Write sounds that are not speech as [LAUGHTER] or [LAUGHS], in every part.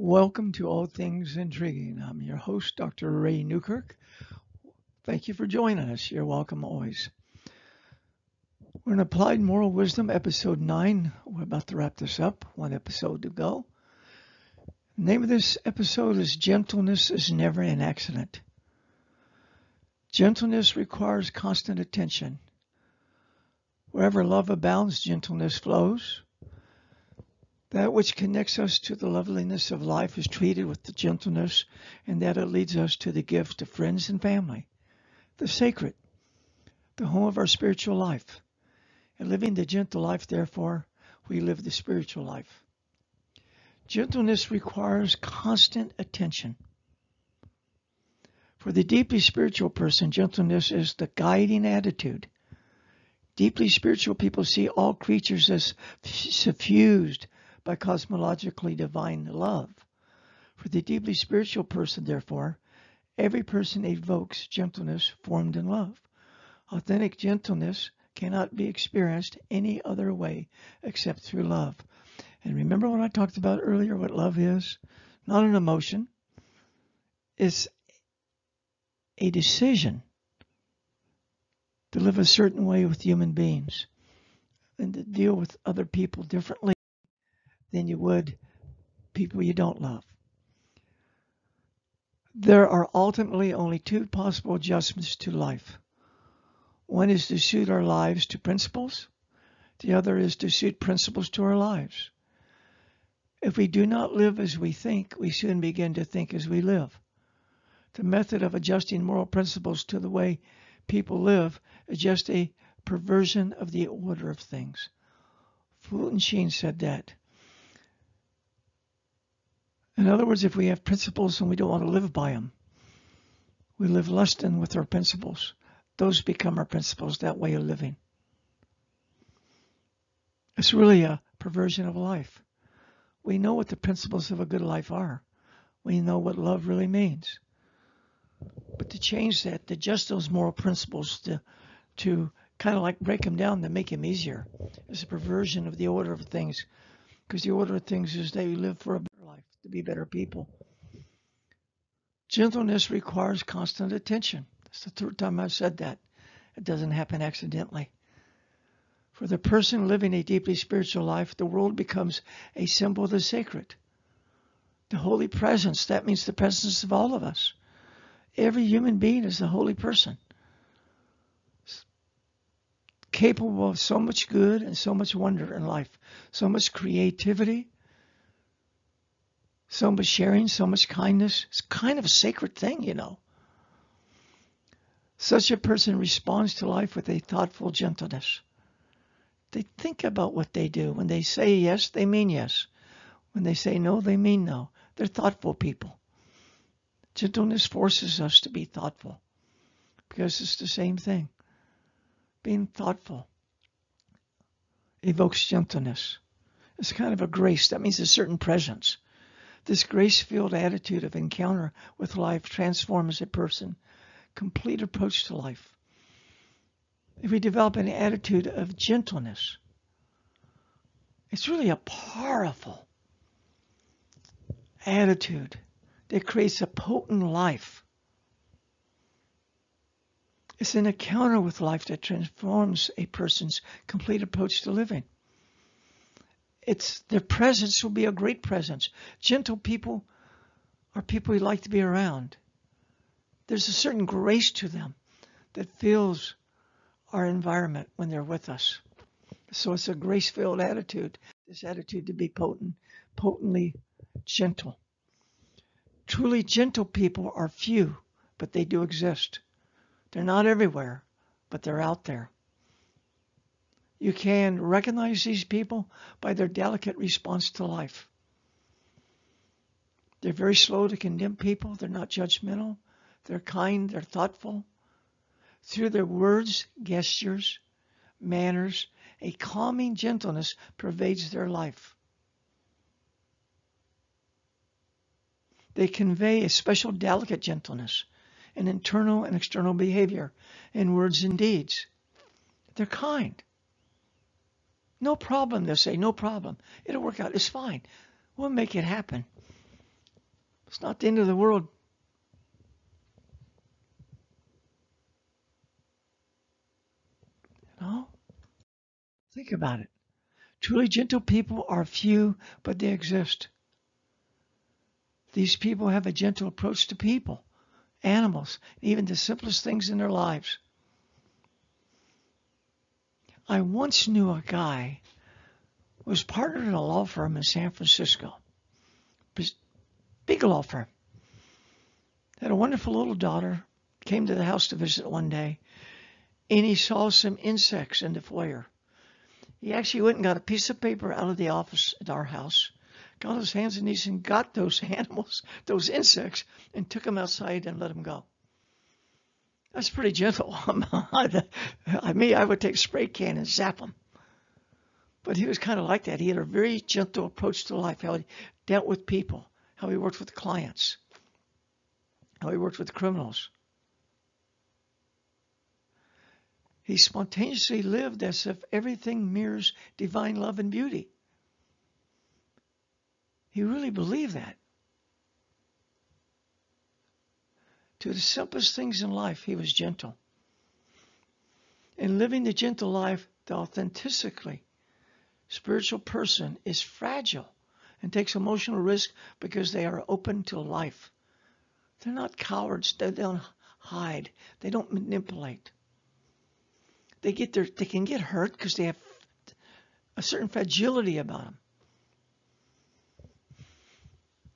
Welcome to All Things Intriguing. I'm your host, Dr. Ray Newkirk. Thank you for joining us. You're welcome always. We're in Applied Moral Wisdom, episode 9. We're about to wrap this up, one episode to go. The name of this episode is Gentleness is Never an Accident. Gentleness requires constant attention. Wherever love abounds, gentleness flows. That which connects us to the loveliness of life is treated with the gentleness, and that it leads us to the gift of friends and family, the sacred, the home of our spiritual life. And living the gentle life, therefore, we live the spiritual life. Gentleness requires constant attention. For the deeply spiritual person, gentleness is the guiding attitude. Deeply spiritual people see all creatures as suffused by cosmologically divine love. For the deeply spiritual person, therefore, every person evokes gentleness formed in love. Authentic gentleness cannot be experienced any other way except through love. And remember what I talked about earlier, what love is? Not an emotion. It's a decision to live a certain way with human beings and to deal with other people differently than you would people you don't love. There are ultimately only two possible adjustments to life. One is to suit our lives to principles. The other is to suit principles to our lives. If we do not live as we think, we soon begin to think as we live. The method of adjusting moral principles to the way people live is just a perversion of the order of things. Fulton Sheen said that. In other words, if we have principles and we don't want to live by them, we live less than with our principles. Those become our principles, that way of living. It's really a perversion of life. We know what the principles of a good life are. We know what love really means. But to change that, to adjust those moral principles, to, to kind of like break them down to make them easier, is a perversion of the order of things. Because the order of things is that we live for a to be better people. Gentleness requires constant attention. That's the third time I've said that. It doesn't happen accidentally. For the person living a deeply spiritual life, the world becomes a symbol of the sacred. The holy presence, that means the presence of all of us. Every human being is a holy person, capable of so much good and so much wonder in life, so much creativity, so much sharing, so much kindness. It's kind of a sacred thing, you know. Such a person responds to life with a thoughtful gentleness. They think about what they do. When they say yes, they mean yes. When they say no, they mean no. They're thoughtful people. Gentleness forces us to be thoughtful because it's the same thing. Being thoughtful evokes gentleness. It's kind of a grace. That means a certain presence. This grace-filled attitude of encounter with life transforms a person. Complete approach to life. If we develop an attitude of gentleness, it's really a powerful attitude that creates a potent life. It's an encounter with life that transforms a person's complete approach to living it's their presence will be a great presence. Gentle people are people we like to be around. There's a certain grace to them that fills our environment when they're with us. So it's a grace-filled attitude. This attitude to be potent, potently gentle. Truly gentle people are few, but they do exist. They're not everywhere, but they're out there. You can recognize these people by their delicate response to life. They're very slow to condemn people. They're not judgmental. They're kind. They're thoughtful. Through their words, gestures, manners, a calming gentleness pervades their life. They convey a special delicate gentleness in internal and external behavior, in words and deeds. They're kind. No problem, they'll say, no problem. It'll work out. It's fine. We'll make it happen. It's not the end of the world. Know? Think about it. Truly gentle people are few, but they exist. These people have a gentle approach to people, animals, even the simplest things in their lives. I once knew a guy who was partnered in a law firm in San Francisco. Big law firm. Had a wonderful little daughter, came to the house to visit one day, and he saw some insects in the foyer. He actually went and got a piece of paper out of the office at our house, got his hands and knees and got those [LAUGHS] animals, those insects, and took them outside and let them go. That's pretty gentle. [LAUGHS] I mean, I would take a spray can and zap him. But he was kind of like that. He had a very gentle approach to life, how he dealt with people, how he worked with clients, how he worked with criminals. He spontaneously lived as if everything mirrors divine love and beauty. He really believed that. To the simplest things in life, he was gentle. In living the gentle life, the authentically spiritual person is fragile and takes emotional risk because they are open to life. They're not cowards. They don't hide. They don't manipulate they get their they can get hurt because they have a certain fragility about them.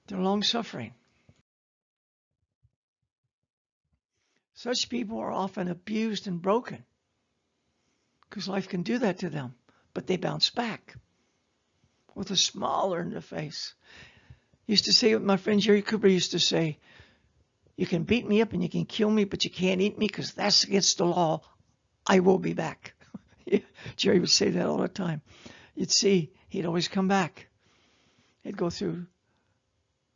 They're long suffering. Such people are often abused and broken because life can do that to them, but they bounce back with a smile in their face. Used to say, my friend Jerry Cooper used to say, you can beat me up and you can kill me, but you can't eat me because that's against the law. I will be back. [LAUGHS] Jerry would say that all the time. You'd see he'd always come back. He'd go through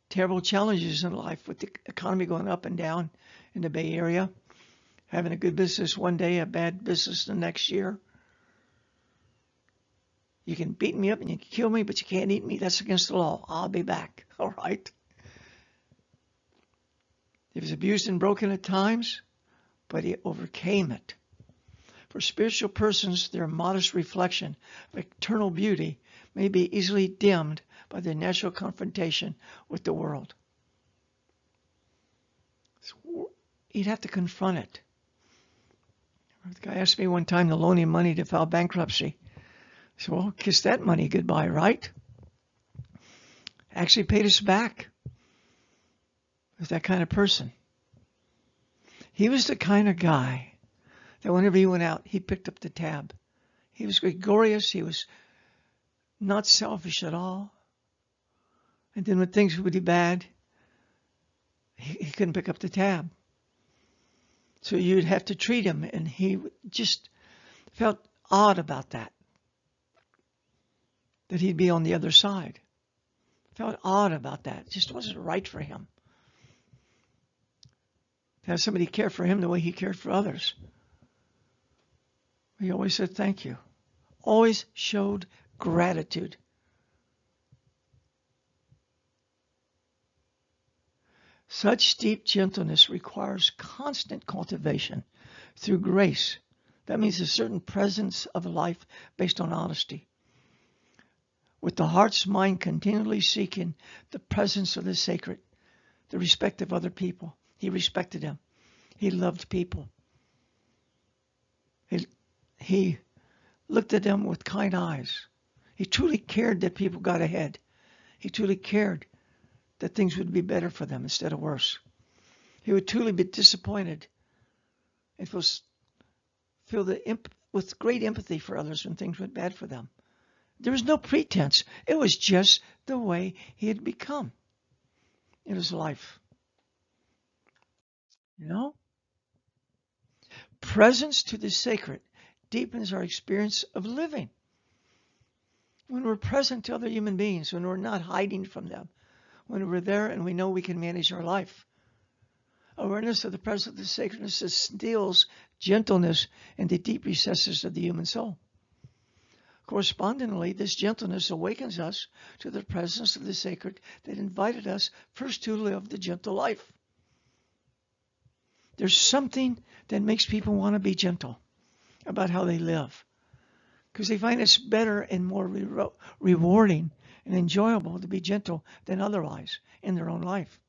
terrible challenges in life with the economy going up and down in the Bay Area, having a good business one day, a bad business the next year. You can beat me up and you can kill me, but you can't eat me. That's against the law. I'll be back. [LAUGHS] All right. He was abused and broken at times, but he overcame it. For spiritual persons, their modest reflection of eternal beauty may be easily dimmed by their natural confrontation with the world. So you'd have to confront it. The guy asked me one time to loan him money to file bankruptcy. I said, well, kiss that money goodbye, right? Actually paid us back. Was that kind of person. He was the kind of guy that whenever he went out, he picked up the tab. He was gregarious. He was not selfish at all. And then when things would be bad, he, he couldn't pick up the tab. So you'd have to treat him, and he just felt odd about that. That he'd be on the other side. Felt odd about that. Just wasn't right for him. To have somebody care for him the way he cared for others. He always said thank you. Always showed gratitude. Such deep gentleness requires constant cultivation through grace. That means a certain presence of life based on honesty. With the heart's mind continually seeking the presence of the sacred, the respect of other people. He respected them. He loved people. He he looked at them with kind eyes. He truly cared that people got ahead. He truly cared that things would be better for them instead of worse. He would truly be disappointed and feel, feel the imp, with great empathy for others when things went bad for them. There was no pretense. It was just the way he had become in his life. You know? Presence to the sacred deepens our experience of living. When we're present to other human beings, when we're not hiding from them, when we're there and we know we can manage our life. Awareness of the presence of the sacredness instills gentleness in the deep recesses of the human soul. Correspondingly, this gentleness awakens us to the presence of the sacred that invited us first to live the gentle life. There's something that makes people want to be gentle about how they live because they find it's better and more re- rewarding and enjoyable to be gentle than otherwise in their own life.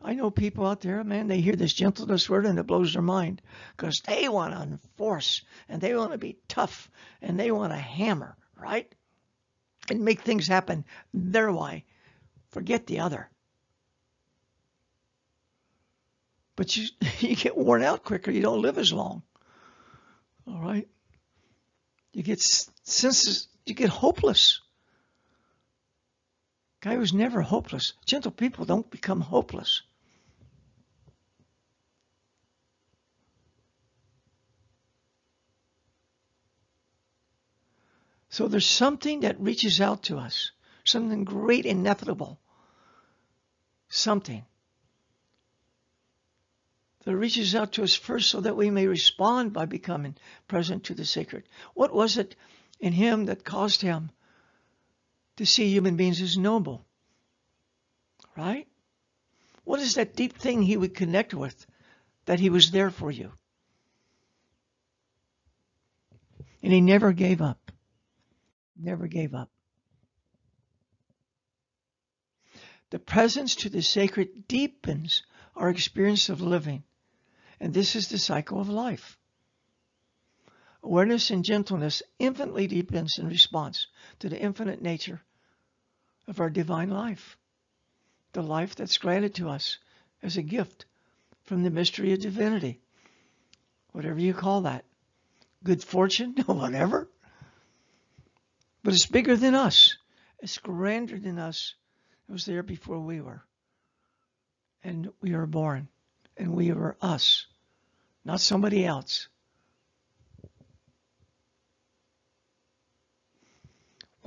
I know people out there, man, they hear this gentleness word and it blows their mind because they want to enforce and they want to be tough and they want to hammer, right? And make things happen their way. Forget the other. But you, [LAUGHS] you get worn out quicker. You don't live as long. All right? You get senses, you get hopeless. Guy was never hopeless. Gentle people don't become hopeless. So there's something that reaches out to us, something great, inevitable, something that reaches out to us first so that we may respond by becoming present to the sacred. What was it in him that caused him to see human beings as noble? Right? What is that deep thing he would connect with that he was there for you? And he never gave up. Never gave up. The presence to the sacred deepens our experience of living and this is the cycle of life. Awareness and gentleness infinitely deepens in response to the infinite nature of our divine life, the life that's granted to us as a gift from the mystery of divinity, whatever you call that, good fortune, [LAUGHS] whatever. But it's bigger than us. It's grander than us. It was there before we were. And we were born and we were us, not somebody else.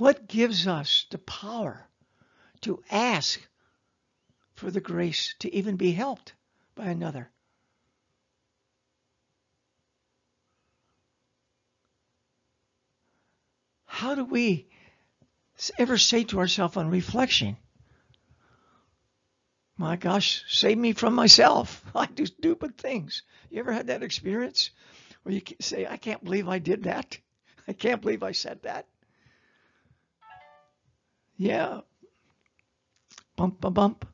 What gives us the power to ask for the grace to even be helped by another? How do we ever say to ourselves on reflection, my gosh, save me from myself. [LAUGHS] I do stupid things. You ever had that experience where you say, I can't believe I did that? [LAUGHS] I can't believe I said that. Yeah. Bump, bump, bump.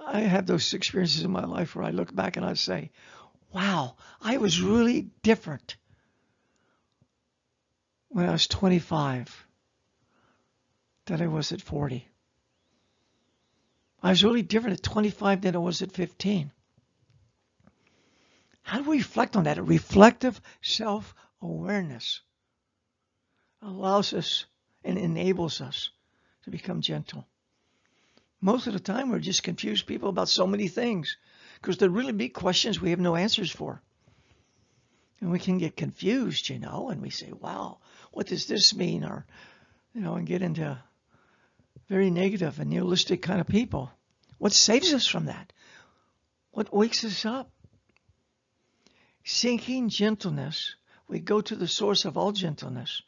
I have those experiences in my life where I look back and I say, wow, I was really different when I was 25 than I was at 40. I was really different at 25 than I was at 15. How do we reflect on that? A reflective self awareness allows us and enables us to become gentle. Most of the time, we're just confused people about so many things because they're really big questions we have no answers for. And we can get confused, you know, and we say, wow, what does this mean? Or, you know, and get into very negative and nihilistic kind of people. What saves us from that? What wakes us up? Seeking gentleness, we go to the source of all gentleness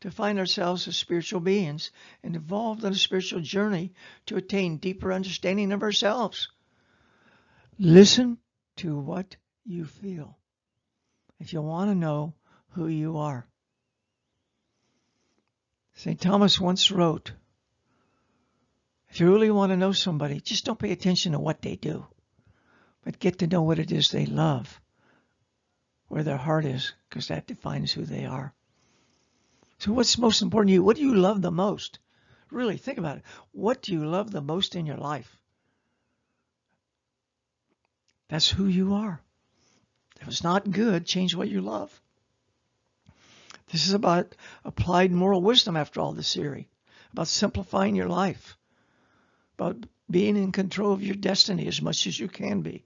to find ourselves as spiritual beings and involved in a spiritual journey to attain deeper understanding of ourselves. Listen to what you feel if you want to know who you are. St. Thomas once wrote, if you really want to know somebody, just don't pay attention to what they do, but get to know what it is they love, where their heart is, because that defines who they are. So, what's most important to you? What do you love the most? Really, think about it. What do you love the most in your life? That's who you are. If it's not good, change what you love. This is about applied moral wisdom after all this theory, about simplifying your life about being in control of your destiny as much as you can be.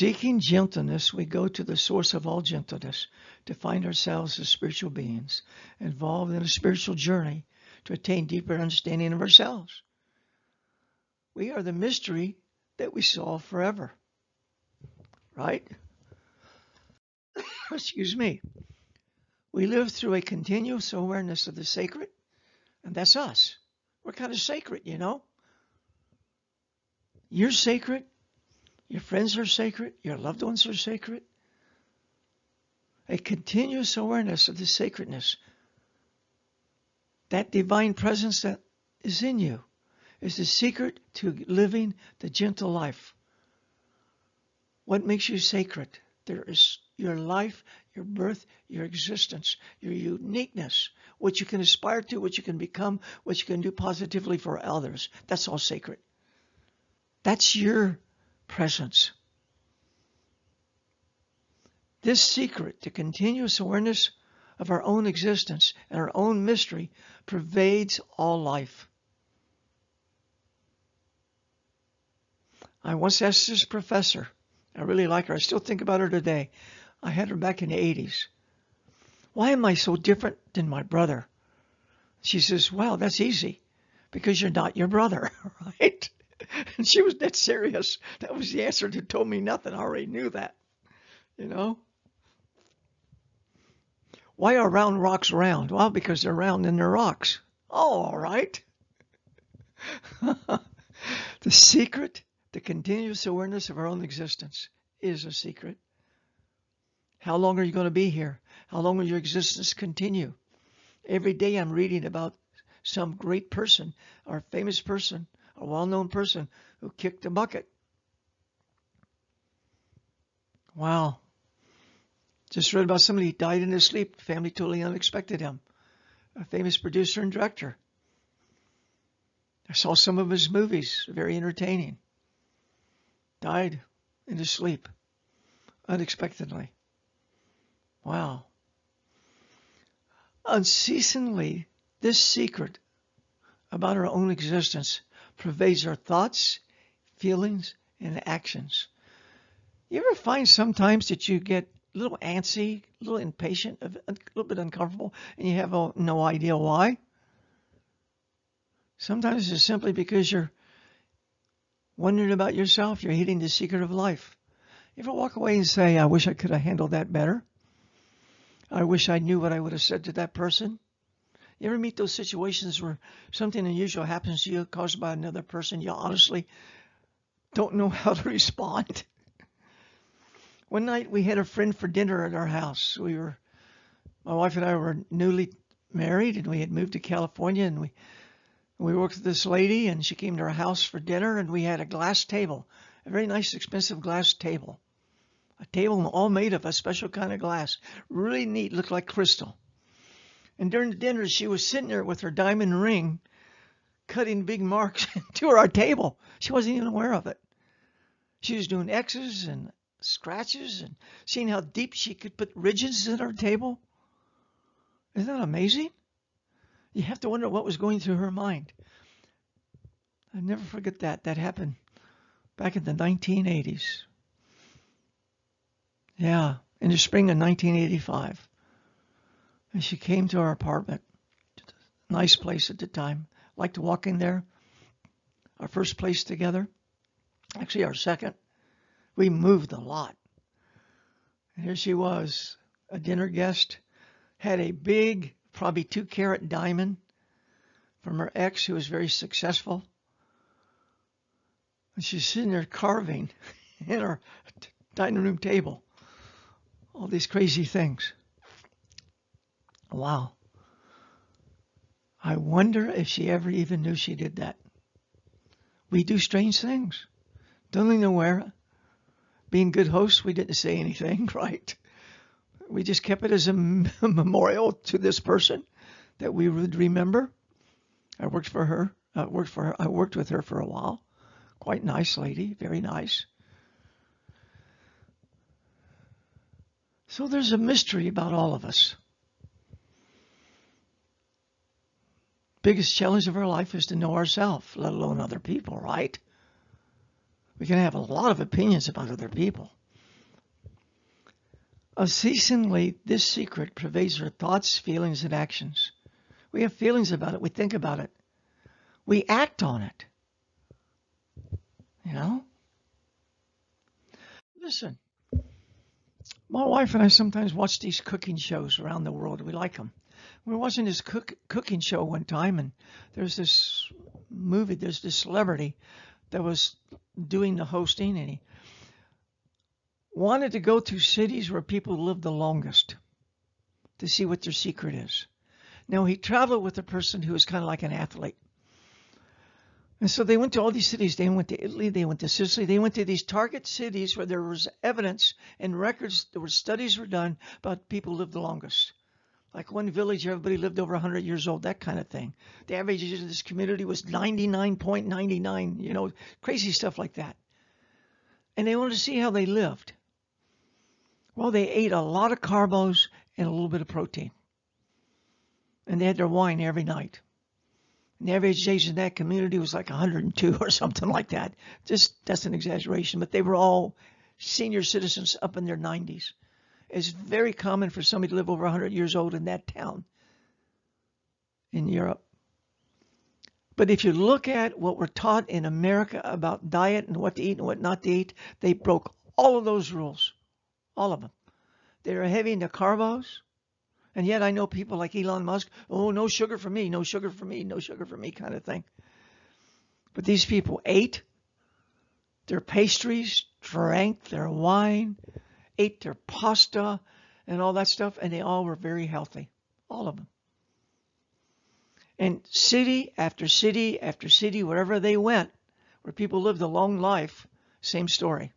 Seeking gentleness, we go to the source of all gentleness to find ourselves as spiritual beings involved in a spiritual journey to attain deeper understanding of ourselves. We are the mystery that we solve forever. Right? [COUGHS] Excuse me. We live through a continuous awareness of the sacred, and that's us. We're kind of sacred, you know. You're sacred. Your friends are sacred. Your loved ones are sacred. A continuous awareness of the sacredness. That divine presence that is in you is the secret to living the gentle life. What makes you sacred? There is your life, your birth, your existence, your uniqueness, what you can aspire to, what you can become, what you can do positively for others. That's all sacred. That's your presence. This secret, the continuous awareness of our own existence and our own mystery, pervades all life. I once asked this professor, I really like her, I still think about her today. I had her back in the 80s. Why am I so different than my brother? She says, Wow, that's easy because you're not your brother, [LAUGHS] right? And [LAUGHS] she was dead serious. That was the answer that told me nothing. I already knew that, you know? Why are round rocks round? Well, because they're round and they're rocks. Oh, all right. [LAUGHS] the secret, the continuous awareness of our own existence is a secret. How long are you going to be here? How long will your existence continue? Every day I'm reading about some great person or famous person, a well-known person who kicked a bucket. Wow. Just read about somebody who died in his sleep. Family totally unexpected him. A famous producer and director. I saw some of his movies, very entertaining. Died in his sleep, unexpectedly. Wow. Unceasingly, this secret about our own existence pervades our thoughts, feelings, and actions. You ever find sometimes that you get a little antsy, a little impatient, a little bit uncomfortable, and you have no idea why. Sometimes it's simply because you're wondering about yourself. You're hitting the secret of life. You ever walk away and say, I wish I could have handled that better? I wish I knew what I would have said to that person. You ever meet those situations where something unusual happens to you caused by another person? You honestly don't know [LAUGHS] how to respond. One night we had a friend for dinner at our house. We were, my wife and I were newly married and we had moved to California and we, we worked with this lady and she came to our house for dinner and we had a glass table, a very nice expensive glass table. A table all made of a special kind of glass. Really neat, looked like crystal. And during the dinner, she was sitting there with her diamond ring, cutting big marks [LAUGHS] to our table. She wasn't even aware of it. She was doing X's and scratches and seeing how deep she could put ridges in her table. Isn't that amazing? You have to wonder what was going through her mind. I never forget that. That happened back in the 1980s. Yeah, in the spring of 1985. And she came to our apartment. Nice place at the time. Liked to walk in there. Our first place together. Actually, our second. We moved a lot. And here she was, a dinner guest, had a big, probably two carat diamond from her ex who was very successful. And she's sitting there carving [LAUGHS] in her dining room table. All these crazy things. Wow. I wonder if she ever even knew she did that. We do strange things. Don't even aware being good hosts, we didn't say anything, [LAUGHS] right? We just kept it as a [LAUGHS] memorial to this person that we would remember. I worked for her. I worked for her. I worked with her for a while. Quite nice lady, very nice. So there's a mystery about all of us. Biggest challenge of our life is to know ourselves, let alone other people, right? We can have a lot of opinions about other people. Unceasingly, this secret pervades our thoughts, feelings, and actions. We have feelings about it. We think about it. We act on it. You know? Listen, my wife and I sometimes watch these cooking shows around the world. We like them. We were watching this cook, cooking show one time, and there's this movie, there's this celebrity that was doing the hosting, and he wanted to go to cities where people live the longest to see what their secret is. Now, he traveled with a person who was kind of like an athlete. And so they went to all these cities. They went to Italy, they went to Sicily, they went to these target cities where there was evidence and records, there were studies were done about people lived the longest. Like one village, everybody lived over 100 years old, that kind of thing. The average age of this community was 99.99, you know, crazy stuff like that. And they wanted to see how they lived. Well, they ate a lot of carbos and a little bit of protein. And they had their wine every night. And the average age in that community was like 102 [LAUGHS] or something like that. Just that's an exaggeration, but they were all senior citizens up in their 90s. It's very common for somebody to live over 100 years old in that town in Europe. But if you look at what we're taught in America about diet and what to eat and what not to eat, they broke all of those rules. All of them. They're heavy into carbos. And yet I know people like Elon Musk, oh, no sugar for me, no sugar for me, no sugar for me kind of thing. But these people ate their pastries, drank their wine, ate their pasta and all that stuff, and they all were very healthy. All of them. And city after city after city, wherever they went, where people lived a long life, same story.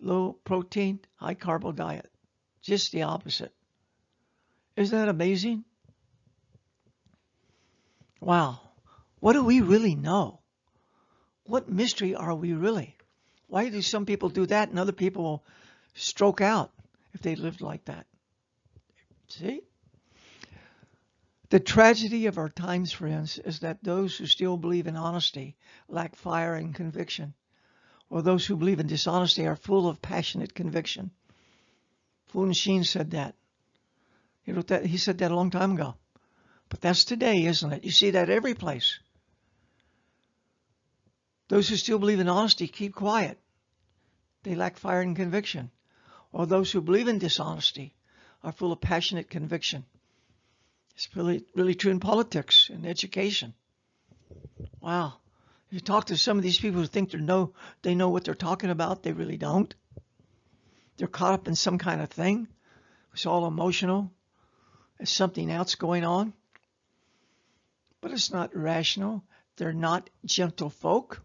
Low protein, high carbo diet. Just the opposite. Isn't that amazing? Wow. What do we really know? What mystery are we really? Why do some people do that and other people stroke out if they lived like that? See? The tragedy of our times, friends, is that those who still believe in honesty lack fire and conviction, or those who believe in dishonesty are full of passionate conviction. Fulton Sheen said that. He wrote that. He said that a long time ago. But that's today, isn't it? You see that every place. Those who still believe in honesty keep quiet. They lack fire and conviction. Or those who believe in dishonesty are full of passionate conviction. It's really, really true in politics and education. Wow. If you talk to some of these people who think they know, they know what they're talking about, they really don't. They're caught up in some kind of thing. It's all emotional. There's something else going on. But it's not rational. They're not gentle folk.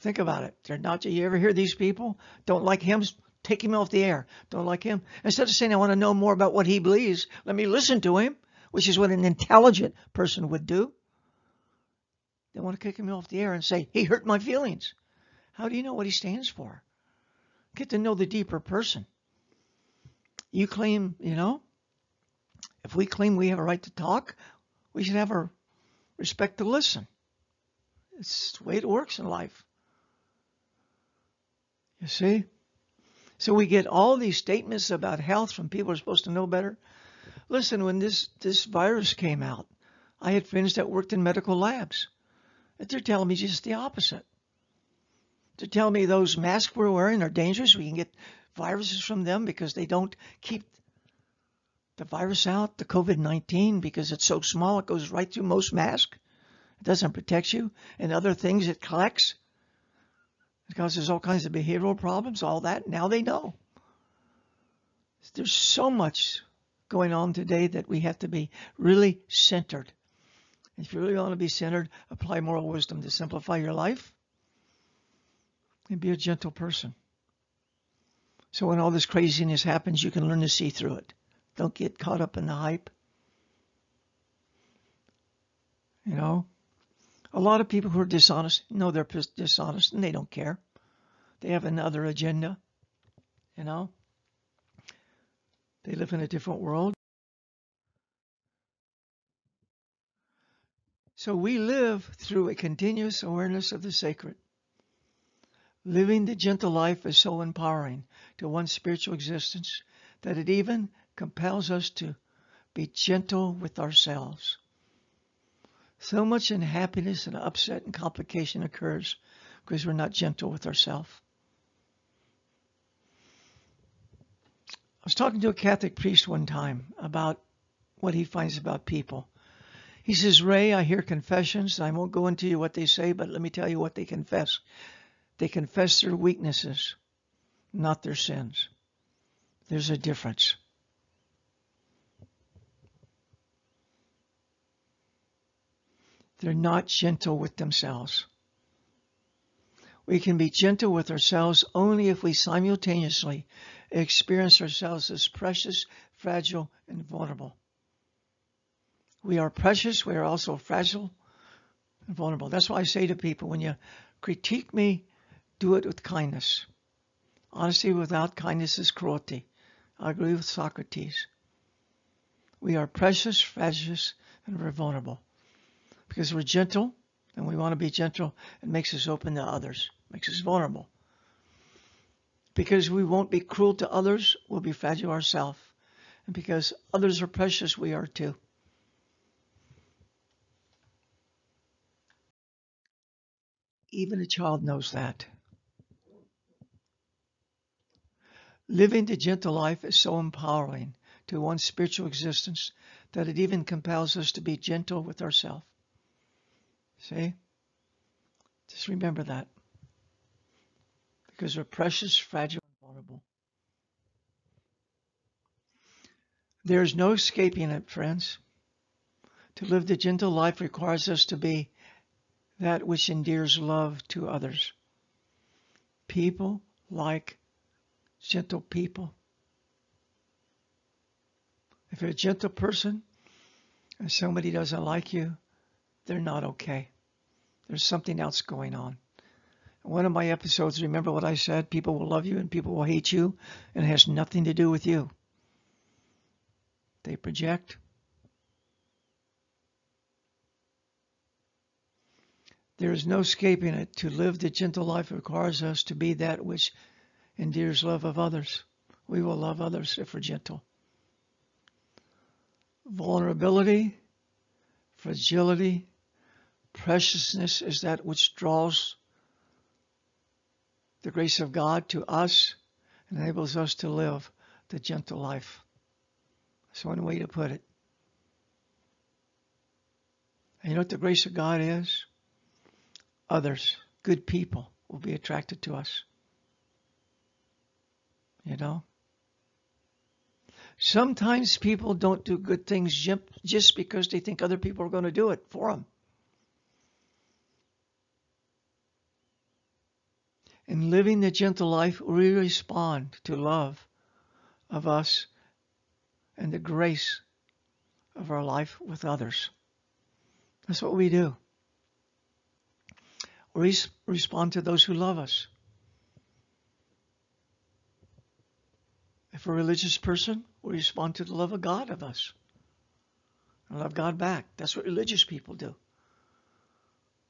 Think about it. They're not. You ever hear these people? Don't like him? Take him off the air. Don't like him. Instead of saying, I want to know more about what he believes, let me listen to him, which is what an intelligent person would do. They want to kick him off the air and say, he hurt my feelings. How do you know what he stands for? Get to know the deeper person. You claim, you know, if we claim we have a right to talk, we should have a respect to listen. It's the way it works in life. You see? So we get all these statements about health from people who are supposed to know better. Listen, when this, this virus came out, I had friends that worked in medical labs. And they're telling me just the opposite. They're telling me those masks we're wearing are dangerous. We can get viruses from them because they don't keep the virus out, the COVID-19, because it's so small, it goes right through most masks. It doesn't protect you. And other things it collects. It causes all kinds of behavioral problems, all that. Now they know. There's so much going on today that we have to be really centered. If you really want to be centered, apply moral wisdom to simplify your life and be a gentle person. So when all this craziness happens, you can learn to see through it. Don't get caught up in the hype. You know, a lot of people who are dishonest know they're dishonest and they don't care. They have another agenda. You know, they live in a different world. So we live through a continuous awareness of the sacred. Living the gentle life is so empowering to one's spiritual existence that it even compels us to be gentle with ourselves. So much unhappiness and upset and complication occurs because we're not gentle with ourselves. I was talking to a Catholic priest one time about what he finds about people. He says, Ray, I hear confessions. I won't go into what they say, but let me tell you what they confess. They confess their weaknesses, not their sins. There's a difference. They're not gentle with themselves. We can be gentle with ourselves only if we simultaneously experience ourselves as precious, fragile, and vulnerable. We are precious, we are also fragile and vulnerable. That's why I say to people when you critique me, do it with kindness. Honesty without kindness is cruelty. I agree with Socrates. We are precious, fragile, and we're vulnerable. Because we're gentle, and we want to be gentle, it makes us open to others, makes us mm-hmm. vulnerable. Because we won't be cruel to others, we'll be fragile ourselves. And because others are precious, we are too. Even a child knows that. Living the gentle life is so empowering to one's spiritual existence that it even compels us to be gentle with ourselves. See? Just remember that because we're precious, fragile, and vulnerable. There's no escaping it, friends. To live the gentle life requires us to be that which endears love to others. People like gentle people. If you're a gentle person and somebody doesn't like you, they're not okay. There's something else going on one of my episodes, remember what I said? People will love you and people will hate you, and it has nothing to do with you. They project. There is no escaping it. To live the gentle life requires us to be that which endears love of others. We will love others if we're gentle. Vulnerability, fragility, preciousness is that which draws the grace of God to us and enables us to live the gentle life. That's one way to put it. And you know what the grace of God is? Others, good people, will be attracted to us. You know? Sometimes people don't do good things just because they think other people are going to do it for them. In living the gentle life, we respond to love of us and the grace of our life with others. That's what we do. We respond to those who love us. If we're a religious person, we respond to the love of God of us. And love God back. That's what religious people do.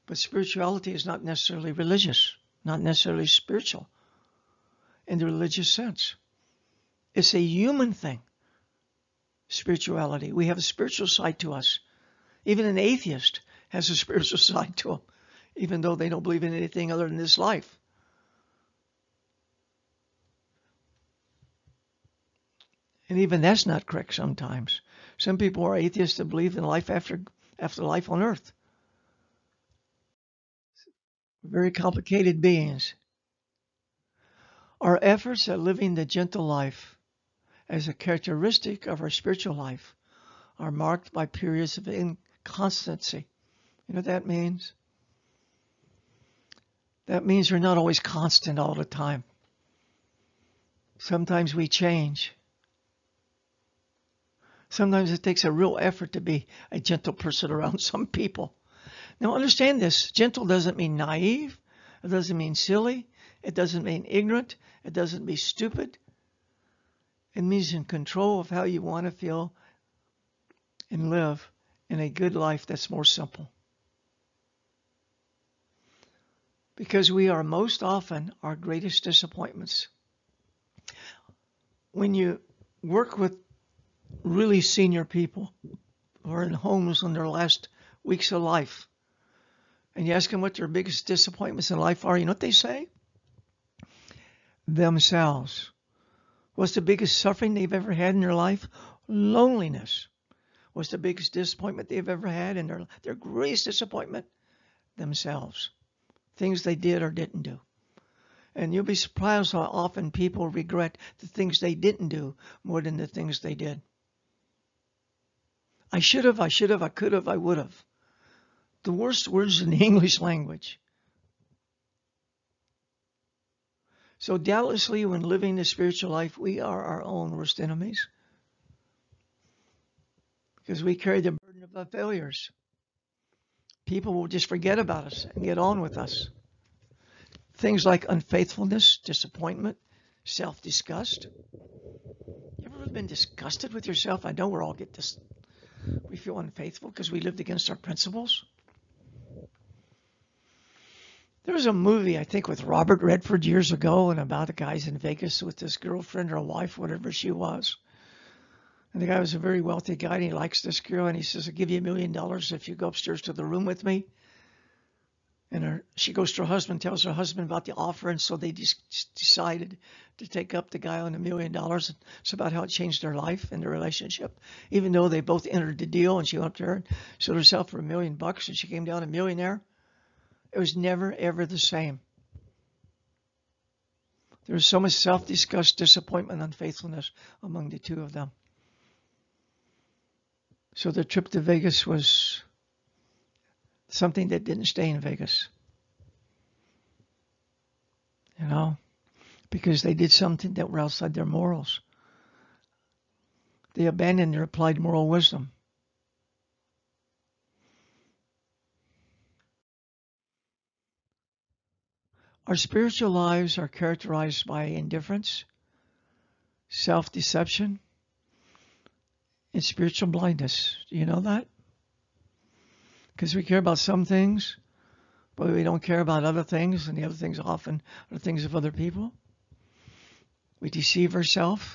But spirituality is not necessarily religious not necessarily spiritual in the religious sense. It's a human thing, spirituality. We have a spiritual side to us. Even an atheist has a [LAUGHS] spiritual side to them, even though they don't believe in anything other than this life. And even that's not correct sometimes. Some people are atheists that believe in life after after life on earth very complicated beings. Our efforts at living the gentle life as a characteristic of our spiritual life are marked by periods of inconstancy. You know what that means? That means we're not always constant all the time. Sometimes we change. Sometimes it takes a real effort to be a gentle person around [LAUGHS] some people. Now understand this. Gentle doesn't mean naive. It doesn't mean silly. It doesn't mean ignorant. It doesn't mean stupid. It means in control of how you want to feel and live in a good life that's more simple. Because we are most often our greatest disappointments. When you work with really senior people who are in homes in their last weeks of life, and you ask them what their biggest disappointments in life are, you know what they say? Themselves. What's the biggest suffering they've ever had in their life? Loneliness. What's the biggest disappointment they've ever had in their their greatest disappointment? Themselves. Things they did or didn't do. And you'll be surprised how often people regret the things they didn't do more than the things they did. I should have, I should have, I could have, I would have. The worst words in the [LAUGHS] English language. So doubtlessly when living the spiritual life, we are our own worst enemies. Because we carry the burden of our failures. People will just forget about us and get on with us. Things like unfaithfulness, disappointment, self-disgust. You ever been disgusted with yourself? I know we're all get this. We feel unfaithful because we lived against our principles. There was a movie, I think, with Robert Redford years ago, and about the guys in Vegas with his girlfriend or wife, whatever she was. And the guy was a very wealthy guy, and he likes this girl, and he says, "I'll give you a million dollars if you go upstairs to the room with me." And her, she goes to her husband, tells her husband about the offer, and so they just decided to take up the guy on a million dollars. It's about how it changed their life and their relationship. Even though they both entered the deal, and she went up to her and sold herself for a million bucks, and she came down a millionaire. It was never, ever the same. There was so much self disgust, disappointment, unfaithfulness among the two of them. So the trip to Vegas was something that didn't stay in Vegas. You know, because they did something that were outside their morals. They abandoned their applied moral wisdom. Our spiritual lives are characterized by indifference, self deception, and spiritual blindness. Do you know that? Because we care about some things, but we don't care about other things, and the other things often are things of other people. We deceive ourselves.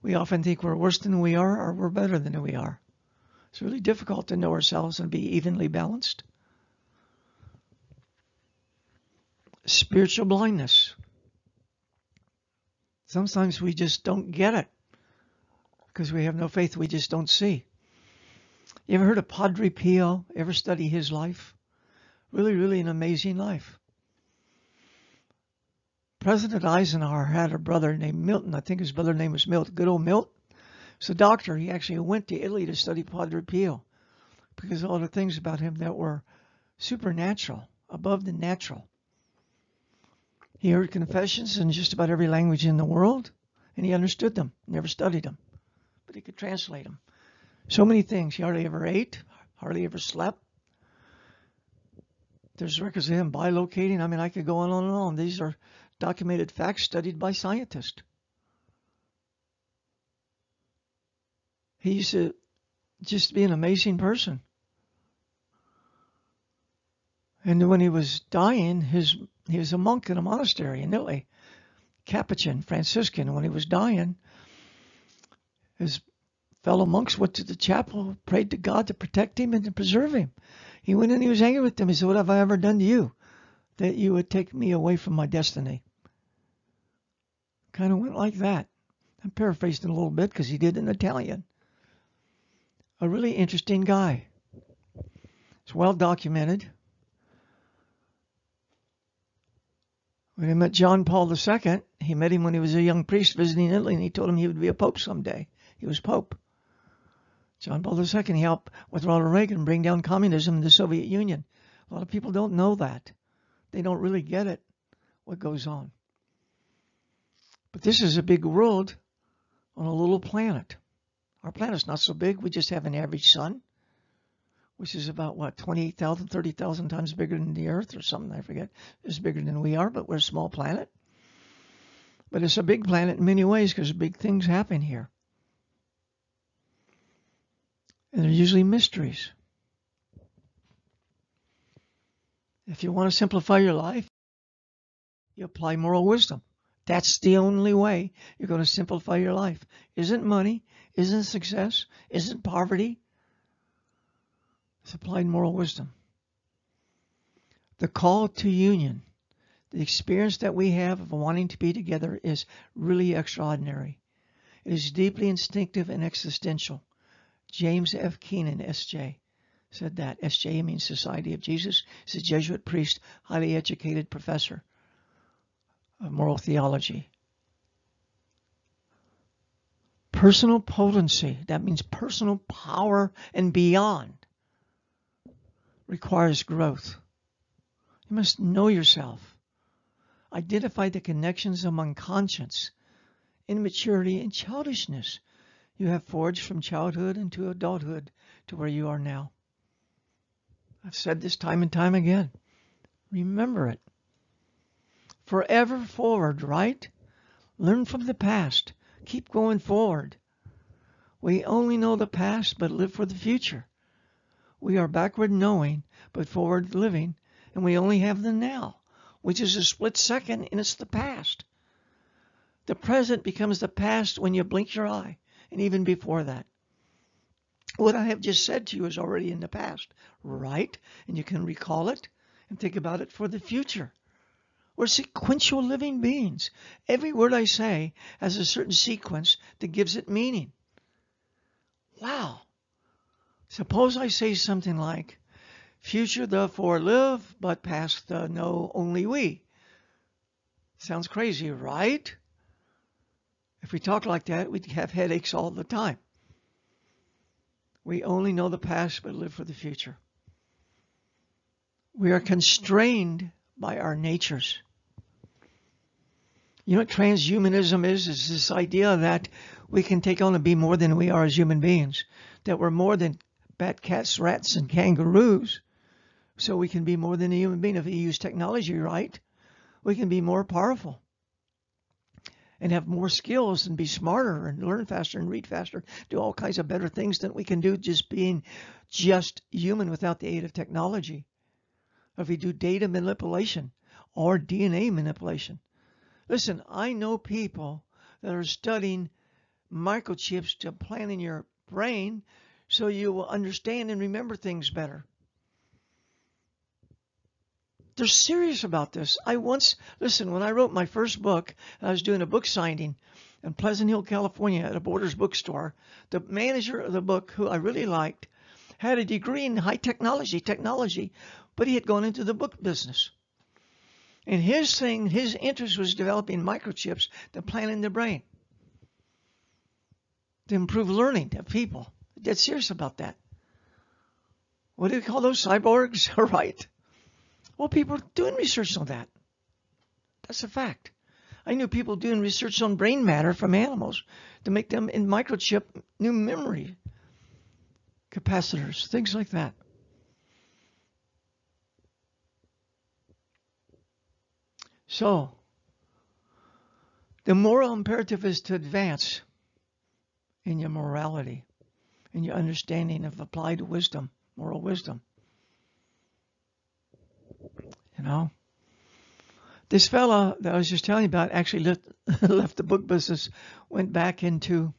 We often think we're worse than we are or we're better than we are. It's really difficult to know ourselves and be evenly balanced. Spiritual blindness. Sometimes we just don't get it because we have no faith. We just don't see. You ever heard of Padre Pio? Ever study his life? Really, really an amazing life. President Eisenhower had a brother named Milton. I think his brother name was Milt. Good old Milt. He's a doctor. He actually went to Italy to study Padre Pio because all the things about him that were supernatural, above the natural. He heard confessions in just about every language in the world, and he understood them. Never studied them, but he could translate them. So many things. He hardly ever ate, hardly ever slept. There's records of him bilocating. I mean, I could go on and on. These are documented facts studied by scientists. He used uh, to just be an amazing person. And when he was dying, his he was a monk in a monastery in Italy, Capuchin, Franciscan. When he was dying, his fellow monks went to the chapel, prayed to God to protect him and to preserve him. He went in, he was angry with them. He said, What have I ever done to you that you would take me away from my destiny? Kind of went like that. I'm paraphrasing a little bit because he did in Italian. A really interesting guy. It's well documented. When he met John Paul II, he met him when he was a young priest visiting Italy, and he told him he would be a pope someday. He was pope. John Paul II, he helped with Ronald Reagan bring down communism in the Soviet Union. A lot of people don't know that. They don't really get it, what goes on. But this is a big world on a little planet. Our planet's not so big. We just have an average sun which is about what 28,000, 30,000 times bigger than the Earth or something. I forget. It's bigger than we are, but we're a small planet. But it's a big planet in many ways because big things happen here. And they're usually mysteries. If you want to simplify your life, you apply moral wisdom. That's the only way you're going to simplify your life. Isn't money, isn't success, isn't poverty, supplied moral wisdom. The call to union, The experience that we have of wanting to be together is really extraordinary. It is deeply instinctive and existential. James F. Keenan, S.J., said that. S.J. means Society of Jesus. He's a Jesuit priest, highly educated professor of moral theology. Personal potency, that means personal power and beyond, requires growth. You must know yourself. Identify the connections among conscience, immaturity, and childishness you have forged from childhood into adulthood to where you are now. I've said this time and time again. Remember it. Forever forward, right? Learn from the past. Keep going forward. We only know the past but live for the future. We are backward knowing but forward living, and we only have the now which is a split second and it's the past. The present becomes the past when you blink your eye, and even before that. What I have just said to you is already in the past, right? And you can recall it and think about it for the future. We're sequential living beings. Every word I say has a certain sequence that gives it meaning. Wow. Suppose I say something like, Future therefore live, but past uh, the know only we. Sounds crazy, right? If we talk like that, we'd have headaches all the time. We only know the past, but live for the future. We are constrained by our natures. You know what transhumanism is? Is this idea that we can take on and be more than we are as human beings, that we're more than bat, cats, rats, and kangaroos, so we can be more than a human being. If we use technology right, we can be more powerful and have more skills and be smarter and learn faster and read faster, do all kinds of better things than we can do just being just human without the aid of technology. If we do data manipulation or DNA manipulation. Listen, I know people that are studying microchips to plant in your brain so you will understand and remember things better. They're serious about this. I once, listen, when I wrote my first book, I was doing a book signing in Pleasant Hill, California at a Borders bookstore. The manager of the book, who I really liked, had a degree in high technology, technology, but he had gone into the book business. And his thing, his interest was developing microchips to plant in the brain to improve learning of people. Dead serious about that. What do we call those cyborgs? [LAUGHS] right. Well, people are doing research on that. That's a fact. I knew people doing research on brain matter from animals to make them in microchip new memory capacitors, things like that. So, the moral imperative is to advance in your morality, in your understanding of applied wisdom, moral wisdom. You know, this fella that I was just telling you about actually left, [LAUGHS] left the book business, went back into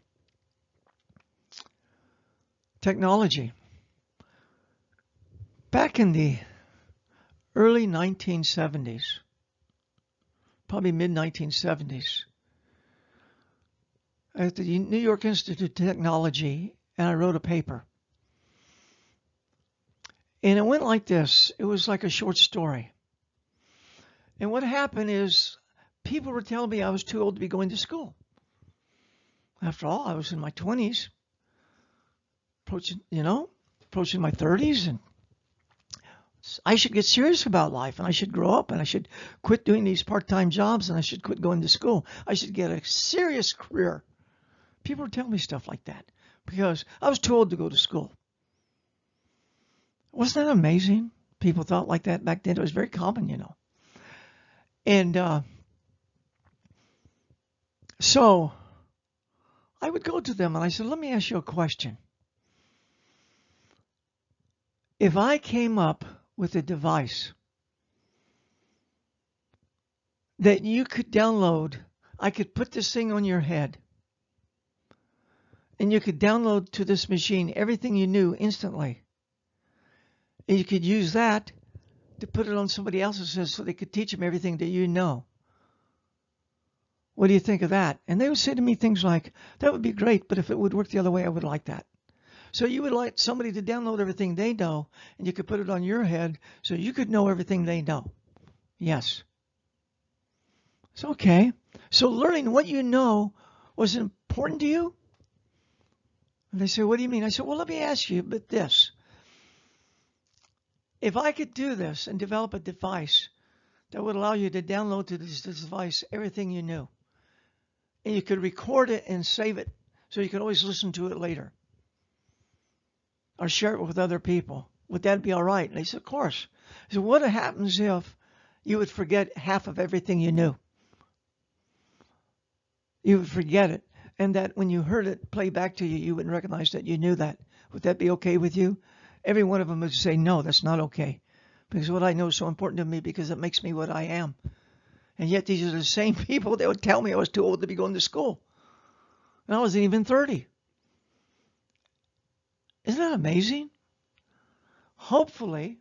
technology. Back in the early 1970s, probably mid 1970s, at the New York Institute of Technology, and I wrote a paper. And it went like this it was like a short story. And what happened is people were telling me I was too old to be going to school. After all, I was in my 20s, approaching, you know, approaching my 30s, and I should get serious about life and I should grow up and I should quit doing these part time jobs and I should quit going to school. I should get a serious career. People were telling me stuff like that because I was too old to go to school. Wasn't that amazing? People thought like that back then. It was very common, you know. And uh, so I would go to them and I said, let me ask you a question. If I came up with a device that you could download, I could put this thing on your head and you could download to this machine everything you knew instantly. And you could use that to put it on somebody else's head so they could teach them everything that you know. What do you think of that? And they would say to me things like, that would be great, but if it would work the other way, I would like that. So you would like somebody to download everything they know and you could put it on your head so you could know everything they know. Yes. It's okay. So learning what you know was important to you? And they say, what do you mean? I said, well, let me ask you but this. If I could do this and develop a device that would allow you to download to this, this device everything you knew, and you could record it and save it so you could always listen to it later or share it with other people, would that be all right? And they said, of course. I said, what happens if you would forget half of everything you knew? You would forget it. And that when you heard it play back to you, you wouldn't recognize that you knew that. Would that be okay with you? every one of them would say, no, that's not okay. Because what I know is so important to me because it makes me what I am. And yet these are the same [LAUGHS] people that would tell me I was too old to be going to school. And I wasn't even 30. Isn't that amazing? Hopefully,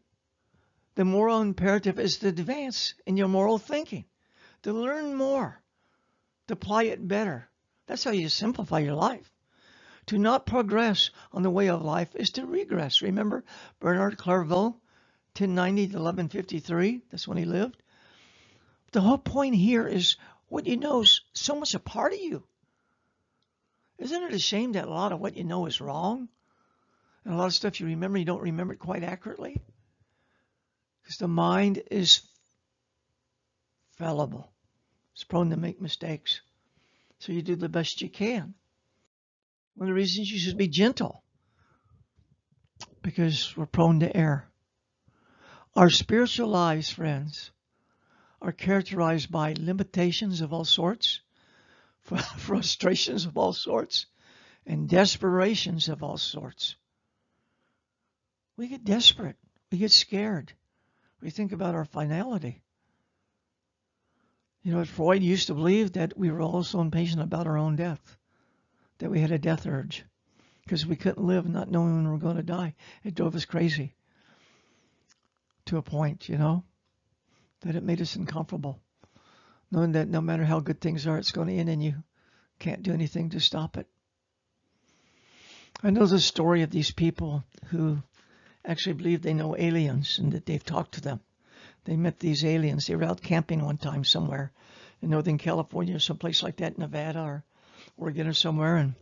the moral imperative is to advance in your moral thinking, to learn more, to apply it better. That's how you simplify your life. To not progress on the way of life is to regress. Remember Bernard Clairvaux, 1090 to 1153? That's when he lived. The whole point here is what you know is so much a part of you. Isn't it a shame that a lot of what you know is wrong? And a lot of stuff you remember, you don't remember it quite accurately? Because the mind is fallible. It's prone to make mistakes. So you do the best you can. One of the reasons you should be gentle because we're prone to err. Our spiritual lives, friends, are characterized by limitations of all sorts, [LAUGHS] frustrations of all sorts, and desperations of all sorts. We get desperate. We get scared. We think about our finality. You know, Freud used to believe that we were all so impatient about our own death that we had a death urge because we couldn't live not knowing when we were going to die. It drove us crazy to a point, you know, that it made us uncomfortable. Knowing that no matter how good things are, it's going to end and you can't do anything to stop it. I know the story of these people who actually believe they know aliens and that they've talked to them. They met these aliens. They were out camping one time somewhere in Northern California or someplace like that, Nevada or Oregon or somewhere, and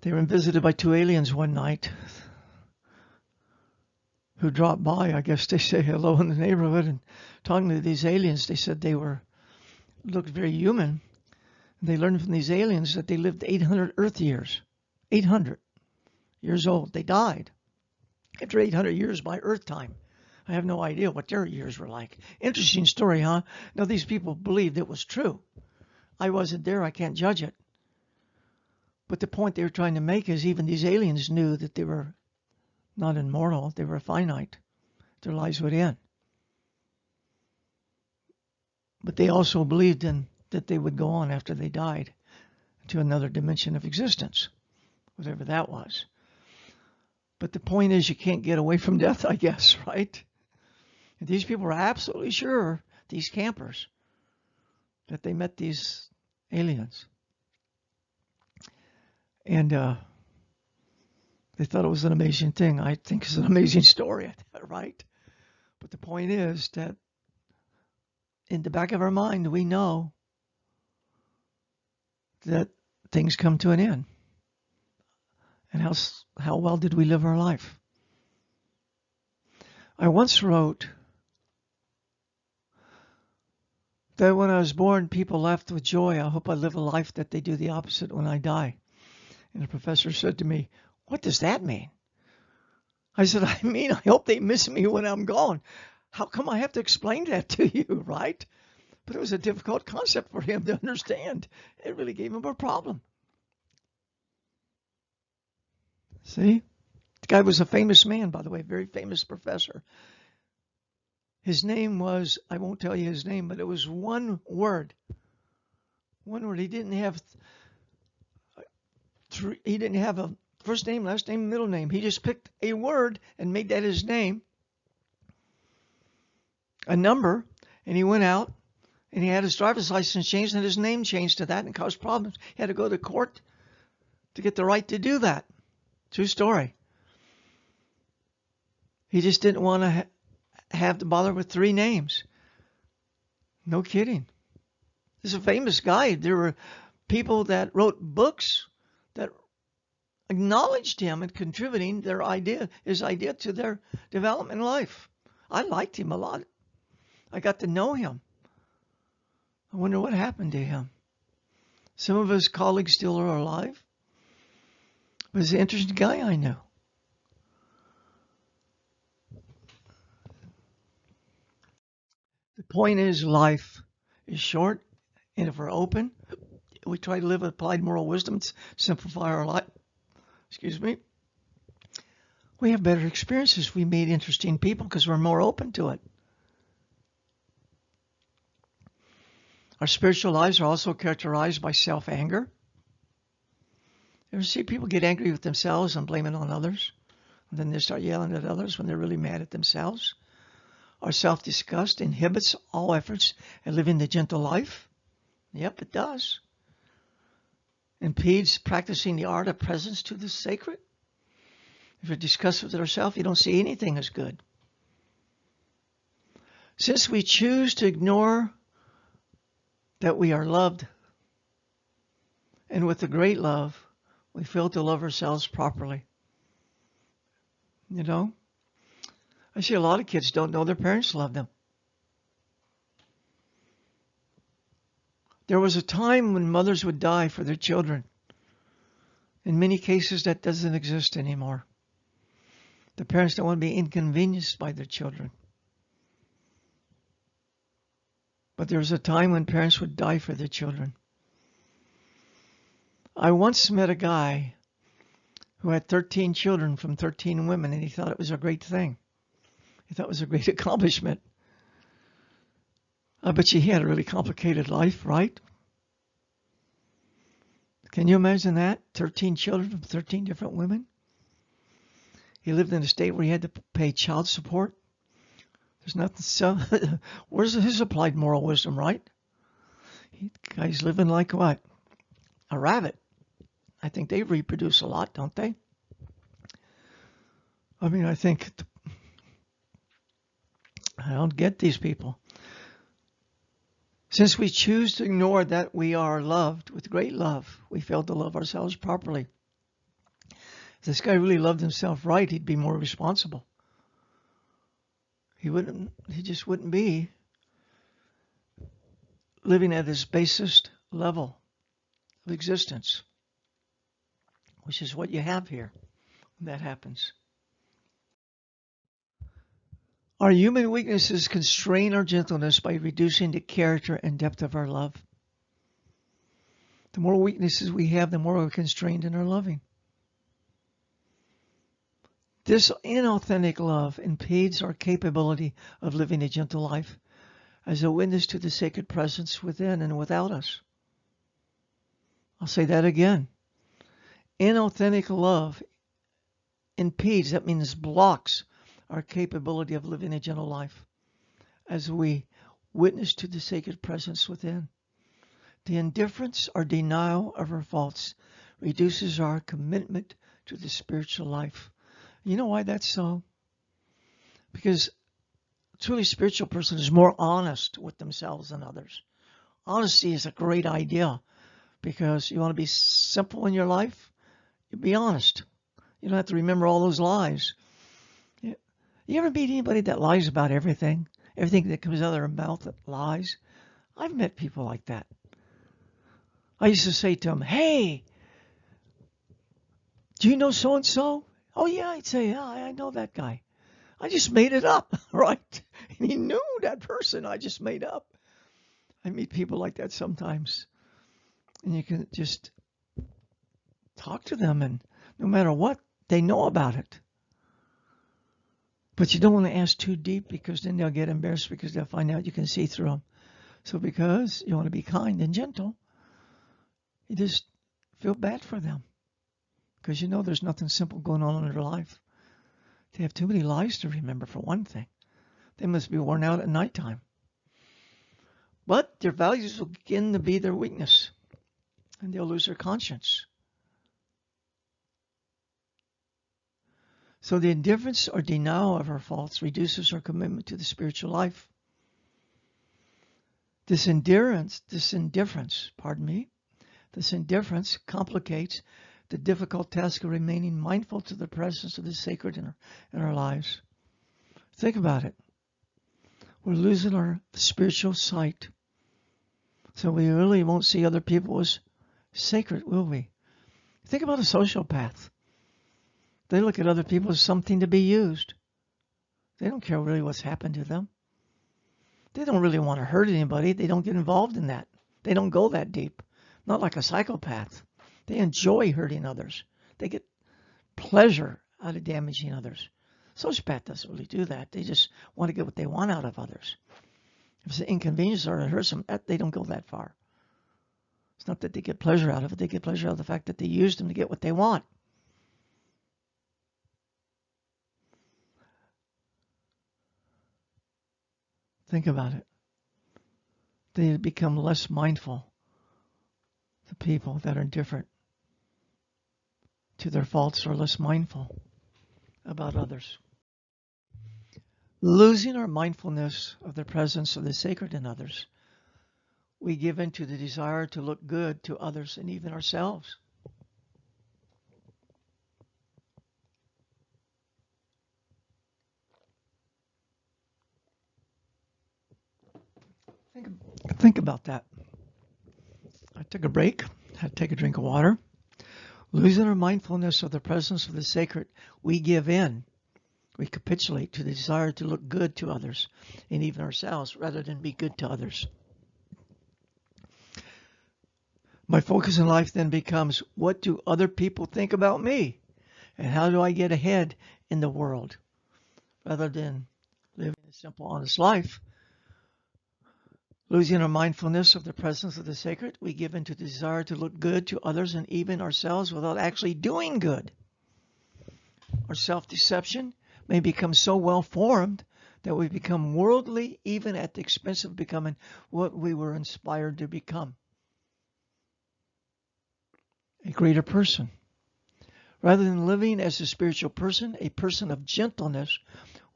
they were visited by two aliens one night who dropped by. I guess [LAUGHS] they say hello in the neighborhood and talking to these aliens, they said they were looked very human. They learned from these aliens that they lived 800 Earth years, 800 years old. They died after 800 years by Earth time. I have no idea what their years were like. Interesting story, huh? Now these people believed it was true. I wasn't there. I can't judge it. But the point they were trying to make is even these aliens knew that they were not immortal. They were finite. Their lives would end. But they also believed in that they would go on after they died to another dimension of existence, whatever that was. But the point is, you can't get away from death, I guess, [LAUGHS] right? And these people were absolutely sure, these campers, that they met these aliens. And uh, they thought it was an amazing thing. I think it's an amazing [LAUGHS] story, right? But the point is that in the back of our mind, we know that things come to an end. And how, how well did we live our life? I once wrote that when I was born, people laughed with joy. I hope I live a life that they do the opposite when I die. And the professor said to me, What does that mean? I said, I [LAUGHS] mean, I hope they miss me when I'm gone. How come I have to explain that to [LAUGHS] you, right? But it was a difficult concept for him to understand. It really gave him a problem. See? The guy was a famous man, by the way, very famous professor. His name was, I won't tell you his name, but it was one word. One word. He didn't have, three, he didn't have a first name, last name, middle name. He just picked a word and made that his name. a number, and he went out and he had his driver's license changed and his name changed to that and caused problems. He had to go to court to get the right to do that. True story. He just didn't want to have to bother with three names. No kidding. He's a famous guy. There were people that wrote books that acknowledged him and contributing their idea, his idea to their development life. I liked him a lot. I got to know him. I wonder what happened to him. Some of his colleagues still are alive. But he's an interesting guy I know. The point is life is short, and if we're open, we try to live with applied moral wisdom, simplify our life. Excuse me. We have better experiences. We meet interesting people because we're more open to it. Our spiritual lives are also characterized by self anger. Ever see people get angry with themselves and blame it on others? And then they start yelling at others when they're really mad at themselves. Our self disgust inhibits all efforts at living the gentle life. Yep, it does. Impedes practicing the art of presence to the sacred. If you're disgusted with yourself, you don't see anything as good. Since we choose to ignore that we are loved. And with the great love, we fail to love ourselves properly. You know? I see a lot of kids don't know their parents love them. There was a time when mothers would die for their children. In many cases, that doesn't exist anymore. The parents don't want to be inconvenienced by their children. But there was a time when parents would die for their children. I once met a guy who had 13 children from 13 women, and he thought it was a great thing. Thought was a great [LAUGHS] accomplishment. Ah, I bet you he had a really complicated life, right? Can you imagine that? 13 children from 13 different women? He lived in a state where he had to pay child support. There's nothing [LAUGHS] so. Where's his applied moral wisdom, right? He, guy's living like what? A rabbit. I think they reproduce a lot, don't they? I mean, I think I don't get these people. Since we choose to ignore that we are loved with great love, we fail to love ourselves properly. If this guy really loved himself right, he'd be more responsible. He wouldn't, he just wouldn't be living at his basest level of existence, which is what you have here when that happens. Our human weaknesses constrain our gentleness by reducing the character and depth of our love. The more weaknesses we have, the more we're constrained in our loving. This inauthentic love impedes our capability of living a gentle life as a witness to the sacred presence within and without us. I'll say that again. Inauthentic love impedes, that means blocks, our capability of living a gentle life as we witness to the sacred presence within. The indifference or denial of our faults reduces our commitment to the spiritual life. You know why that's so? Because a truly spiritual person is more honest with themselves than others. Honesty is a great idea because you want to be simple in your life, you be honest. You don't have to remember all those lies. You ever meet anybody that lies about everything? Everything that comes out of their mouth that lies? I've met people like that. I used to say to them, Hey, do you know so and so? Oh, yeah, I'd say, yeah, I know that guy. I just made it up, [LAUGHS] right? And he knew that person I just made up. I meet people like that sometimes. And you can just talk to them, and no matter what, they know about it. But you don't want to ask too deep because then they'll get embarrassed because they'll find out you can see through them. So, because you want to be kind and gentle, you just feel bad for them because you know there's nothing simple going on in their life. They have too many lies to remember, for one thing. They must be worn out at nighttime. But their values will begin to be their weakness, and they'll lose their conscience. So the indifference or denial of our faults reduces our commitment to the spiritual life. This indifference, this indifference, pardon me, this indifference complicates the difficult task of remaining mindful to the presence of the sacred in our, in our lives. Think about it. We're losing our spiritual sight. So we really won't see other people as sacred, will we? Think about a sociopath. They look at other people as something to be used. They don't care really what's happened to them. They don't really want to hurt anybody. They don't get involved in that. They don't go that deep. Not like a psychopath. They enjoy hurting others. They get pleasure out of damaging others. Sociopath doesn't really do that. They just want to get what they want out of others. If it's an inconvenience or it hurts them, they don't go that far. It's not that they get pleasure out of it. They get pleasure out of the fact that they used them to get what they want. Think about it. They become less mindful, the people that are different to their faults are less mindful about others. Losing our mindfulness of the presence of the sacred in others, we give in to the desire to look good to others and even ourselves. Think, think about that. I took a break, had to take a drink of water. Losing our mindfulness of the presence of the sacred, we give in. We capitulate to the desire to look good to others and even ourselves rather than be good to others. My focus in life then becomes what do other people think about me? And how do I get ahead in the world? Rather than living a simple, honest life, Losing our mindfulness of the presence of the sacred, we give into the desire to look good to others and even ourselves without actually doing good. Our self-deception may become so well formed that we become worldly even at the expense of becoming what we were inspired to become. A greater person. Rather than living as a spiritual person, a person of gentleness,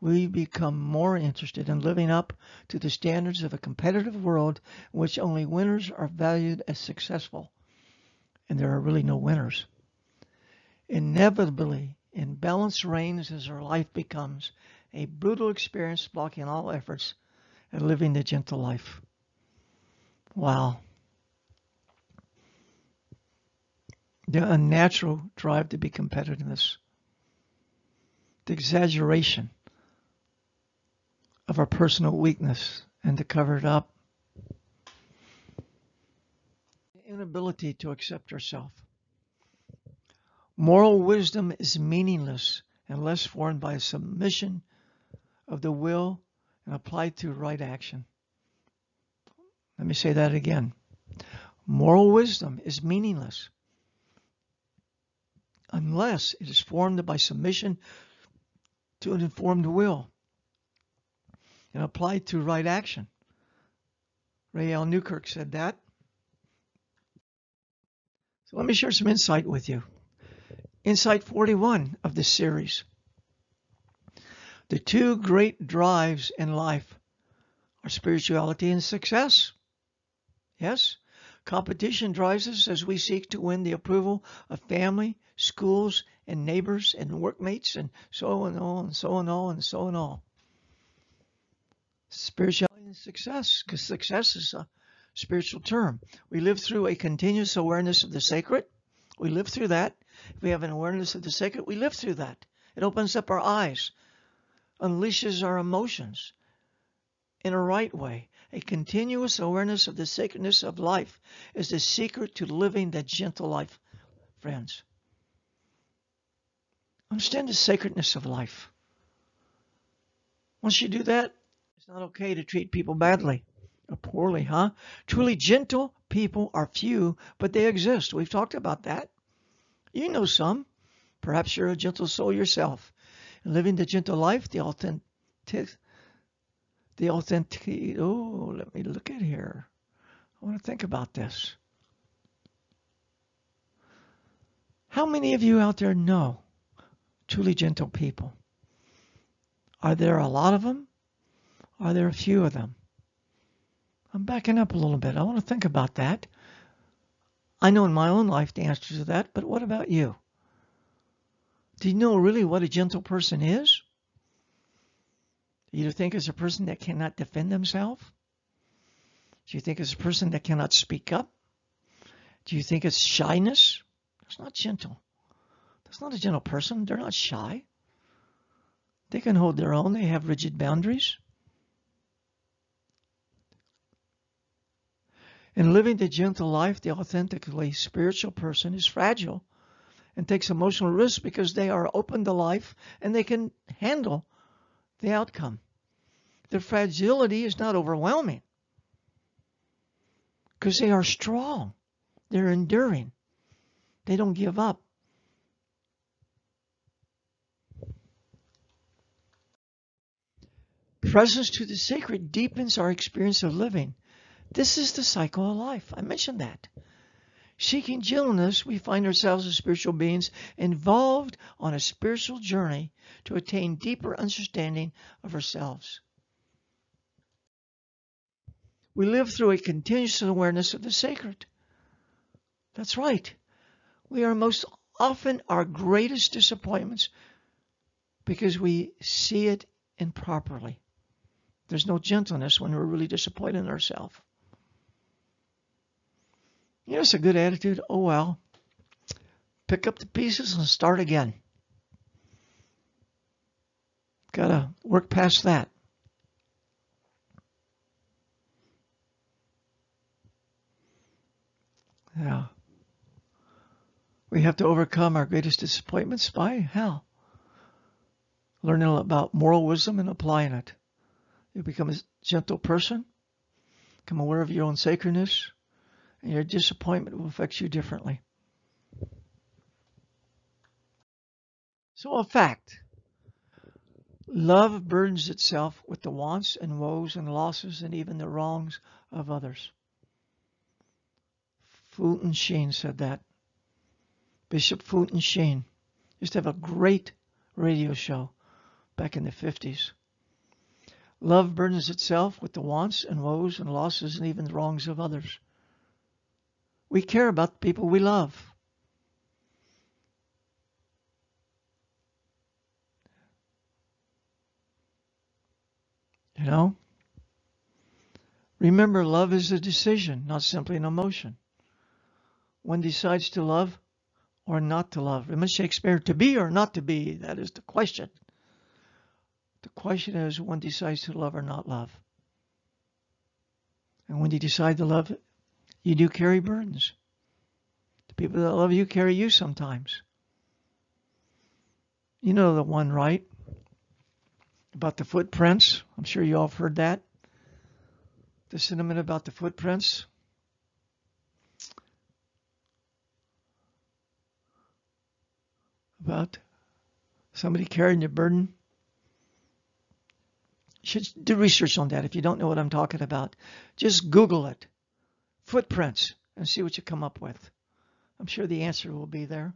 we become more interested in living up to the standards of a competitive world in which only winners are valued as successful. And there are really no winners. Inevitably, imbalance reigns as our life becomes a brutal experience blocking all efforts at living the gentle life. Wow. The unnatural drive to be competitiveness. The exaggeration of our personal weakness and to cover it up. Inability to accept ourselves. Moral wisdom is meaningless unless formed by submission of the will and applied to right action. Let me say that again. Moral wisdom is meaningless unless it is formed by submission to an informed will and applied to right action. Ray L. Newkirk said that. So let me share some insight with you. Insight 41 of this series. The two great drives in life are spirituality and success. Yes, competition drives us as we seek to win the approval of family, schools, and neighbors and workmates and so and on and so and on and so and on spirituality and success, because success is a spiritual term. We live through a continuous awareness of the sacred. We live through that. If we have an awareness of the sacred, we live through that. It opens up our eyes, unleashes our emotions in a right way. A continuous awareness of the sacredness of life is the secret to living that gentle life, friends. Understand the sacredness of life. Once you do that, it's not okay to treat people badly or poorly, huh? Truly gentle people are few, but they exist. We've talked about that. You know some. Perhaps you're a gentle soul yourself. And living the gentle life, the authentic, the authentic. Oh, let me look at here. I want to think about this. How many of you out there know truly gentle people? Are there a lot of them? Are there a few of them? I'm backing up a little bit. I want to think about that. I know in my own life the answer to that, but what about you? Do you know really what a gentle person is? Do you think it's a person that cannot defend themselves? Do you think it's a person that cannot speak up? Do you think it's shyness? That's not gentle. That's not a gentle person. They're not shy. They can hold their own. They have rigid boundaries. In living the gentle life, the authentically spiritual person is fragile and takes emotional risks because they are open to life and they can handle the outcome. Their fragility is not overwhelming because they are strong. They're enduring. They don't give up. Presence to the sacred deepens our experience of living. This is the cycle of life. I mentioned that. Seeking gentleness, we find ourselves as spiritual beings involved on a spiritual journey to attain deeper understanding of ourselves. We live through a continuous awareness of the sacred. That's right. We are most often our greatest disappointments because we see it improperly. There's no gentleness when we're really disappointed in ourselves. You know, it's a good attitude. Oh, well. Pick up the pieces and start again. Got to work past that. Yeah. We have to overcome our greatest disappointments by how? Learning about moral wisdom and applying it. You become a gentle person, become aware of your own sacredness, and your disappointment will affect you differently. So, a fact love burdens itself with the wants and woes and losses and even the wrongs of others. Fulton Sheen said that. Bishop Fulton Sheen used to have a great radio show back in the 50s. Love burdens itself with the wants and woes and losses and even the wrongs of others. We care about the people we love. You know? Remember, love is a decision, not simply an emotion. One decides to love or not to love. Remember Shakespeare, to be or not to be, that is the question. The question is one decides to love or not love. And when you decide to love, you do carry burdens. The people that love you carry you sometimes. You know the one, right? About the footprints. I'm sure you all have heard that. The sentiment about the footprints. About somebody carrying your burden You should do research on that if you don't know what I'm talking about. Just Google it. Footprints and see what you come up with. I'm sure the answer will be there.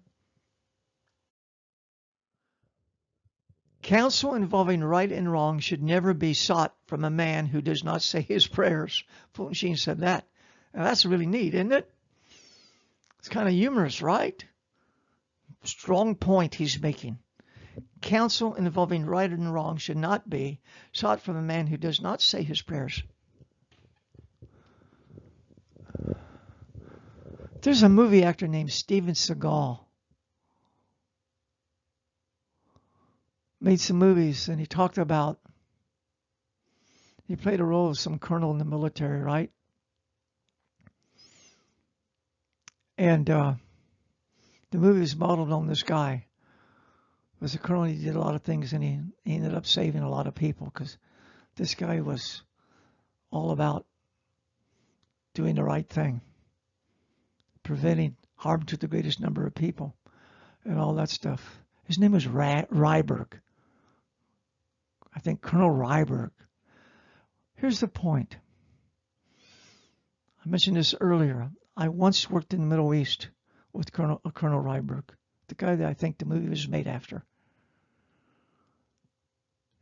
Counsel involving right and wrong should never be sought from a man who does not say his prayers. Fulton Sheen said that. Now that's really neat, isn't it? It's kind of humorous, right? Strong point he's making. Counsel involving right and wrong should not be sought from a man who does not say his prayers. There's a movie actor named Steven Seagal. Made some movies and he talked about he played a role of some colonel in the military, right? And uh, the movie is modeled on this guy was a colonel. He did a lot of things, and he, he ended up saving a lot of people because this guy was all about doing the right thing, preventing harm to the greatest number of people, and all that stuff. His name was Ra- Ryberg. I think Colonel Ryberg. Here's the point. I mentioned this earlier. I once worked in the Middle East with Colonel, uh, Colonel Ryberg, the guy that I think the movie was made after.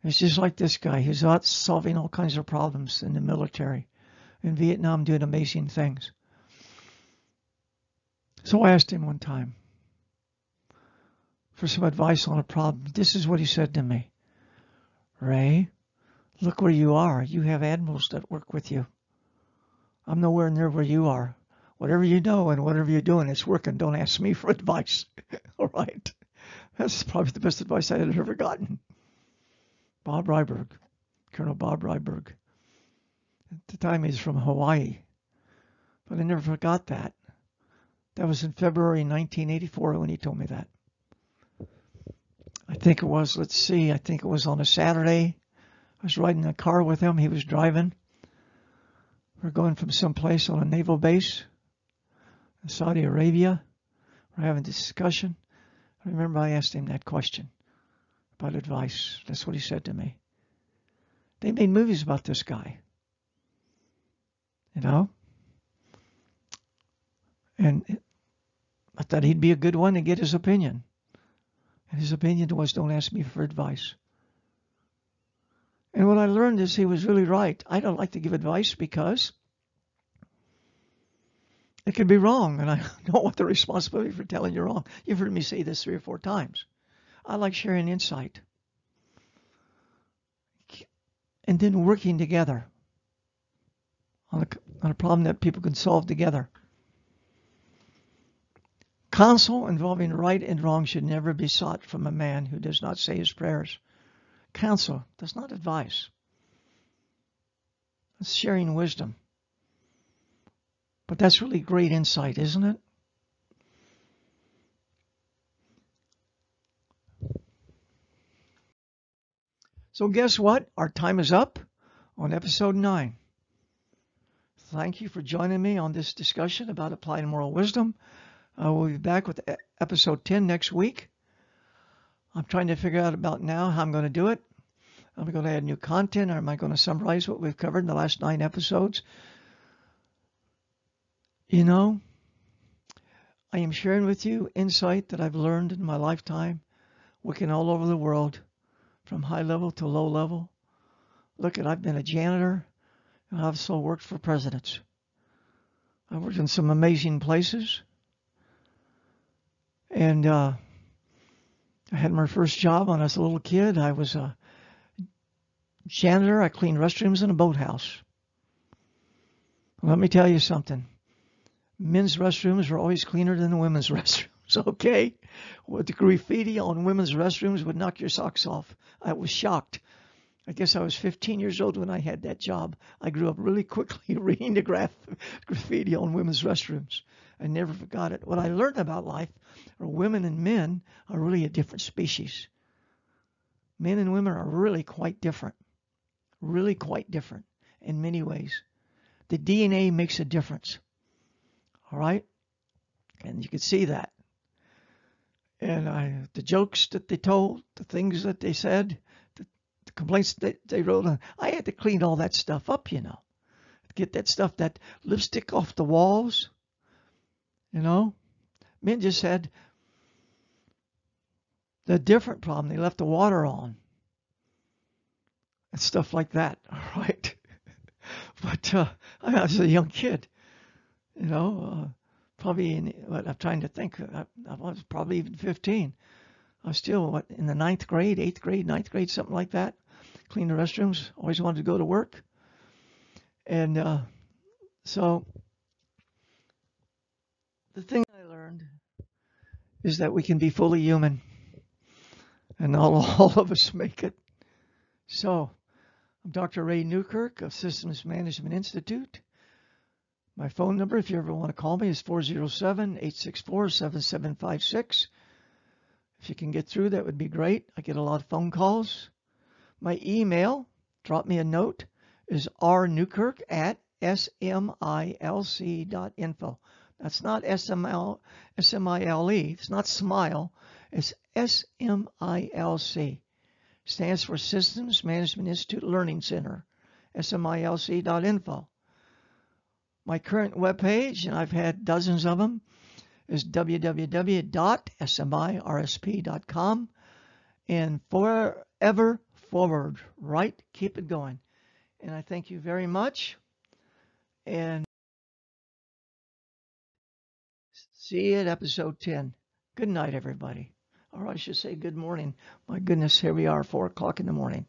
It's just like this guy. He's out solving all kinds of problems in the military. In Vietnam, doing amazing things. So I asked him one time for some advice on a problem. This is what he said to me Ray, look where you are. You have admirals that work with you. I'm nowhere near where you are. Whatever you know and whatever you're doing, it's working. Don't ask me for [LAUGHS] advice. [LAUGHS] All right. That's probably the best advice I had ever gotten. Bob Ryberg, Colonel Bob Ryberg. At the time, he's from Hawaii. But I never forgot that. That was in February 1984 when he told me that. I think it was, let's see, I think it was on a Saturday. I was riding in a car with him. He was driving. We're going from someplace on a naval base in Saudi Arabia. We're having a discussion. I remember I asked him that question about advice. That's what he said to me. They made movies about this guy. You know? And I thought he'd be a good one to get his opinion. And his opinion was don't ask me for advice. And what I learned is he was really right. I don't like to give advice because it could be wrong, and I [LAUGHS] don't want the responsibility for telling you wrong. You've heard me say this three or four times. I like sharing insight. And then working together on a, on a problem that people can solve together. Counsel involving right and wrong should never be sought from a man who does not say his prayers. Counsel does not advise. It's sharing wisdom. But that's really great insight, isn't it? So, guess what? Our time is up on episode 9. Thank you for joining me on this discussion about applied moral wisdom. Uh, we'll be back with episode 10 next week. I'm trying to figure out about now how I'm going to do it. Am I going to add new content or am I going to summarize what we've covered in the last nine episodes? You know, I am sharing with you insight that I've learned in my lifetime, working all over the world, from high level to low level. Look at, I've been a janitor, and I've also worked for presidents. I've worked in some amazing places. And uh, I had my first job when I was a little kid. I was a janitor. I cleaned restrooms in a boathouse. Let me tell you something. Men's restrooms are always cleaner than the women's [LAUGHS] restrooms. Okay, what the graffiti on women's restrooms would knock your socks off. I was shocked. I guess I was 15 years old when I had that job. I grew up really quickly [LAUGHS] reading the graph, graffiti on women's restrooms. I never forgot it. What I learned about life are women and men are really a different species. Men and women are really quite different. Really quite different in many ways. The DNA makes a difference. All right? And you can see that. And I, the jokes that they told, the things that they said, the, the complaints that they wrote on, I had to clean all that stuff up, you know. Get that stuff, that lipstick off the walls, you know. Men just had the different problem. They left the water on and stuff like that. All [LAUGHS] right. but uh, I was a young kid, you know. Uh, probably in what I'm trying to think. I, I, was probably even 15. I was still what in the ninth grade, eighth grade, ninth grade, something like that. Clean the restrooms. Always wanted to go to work, and uh, so the thing I learned is that we can be fully human, and not [LAUGHS] all of us make it. So, I'm Dr. Ray Newkirk of Systems Management Institute. My phone number, if you ever want to call me, is 407 864 7756. If you can get through, that would be great. I get a lot of phone calls. My email, drop me a note, is rnewkirk at smilc.info. That's not SML, S-M-I-L-E. It's not smile. It's S-M-I-L-C. Stands for Systems Management Institute Learning Center. smilc.info. My current webpage, and I've had dozens of them, is www.smirsp.com. And forever forward, right? Keep it going. And I thank you very much. And see you at episode 10. Good night, everybody. Or I should say good morning. My goodness, here we are, 4 o'clock in the morning.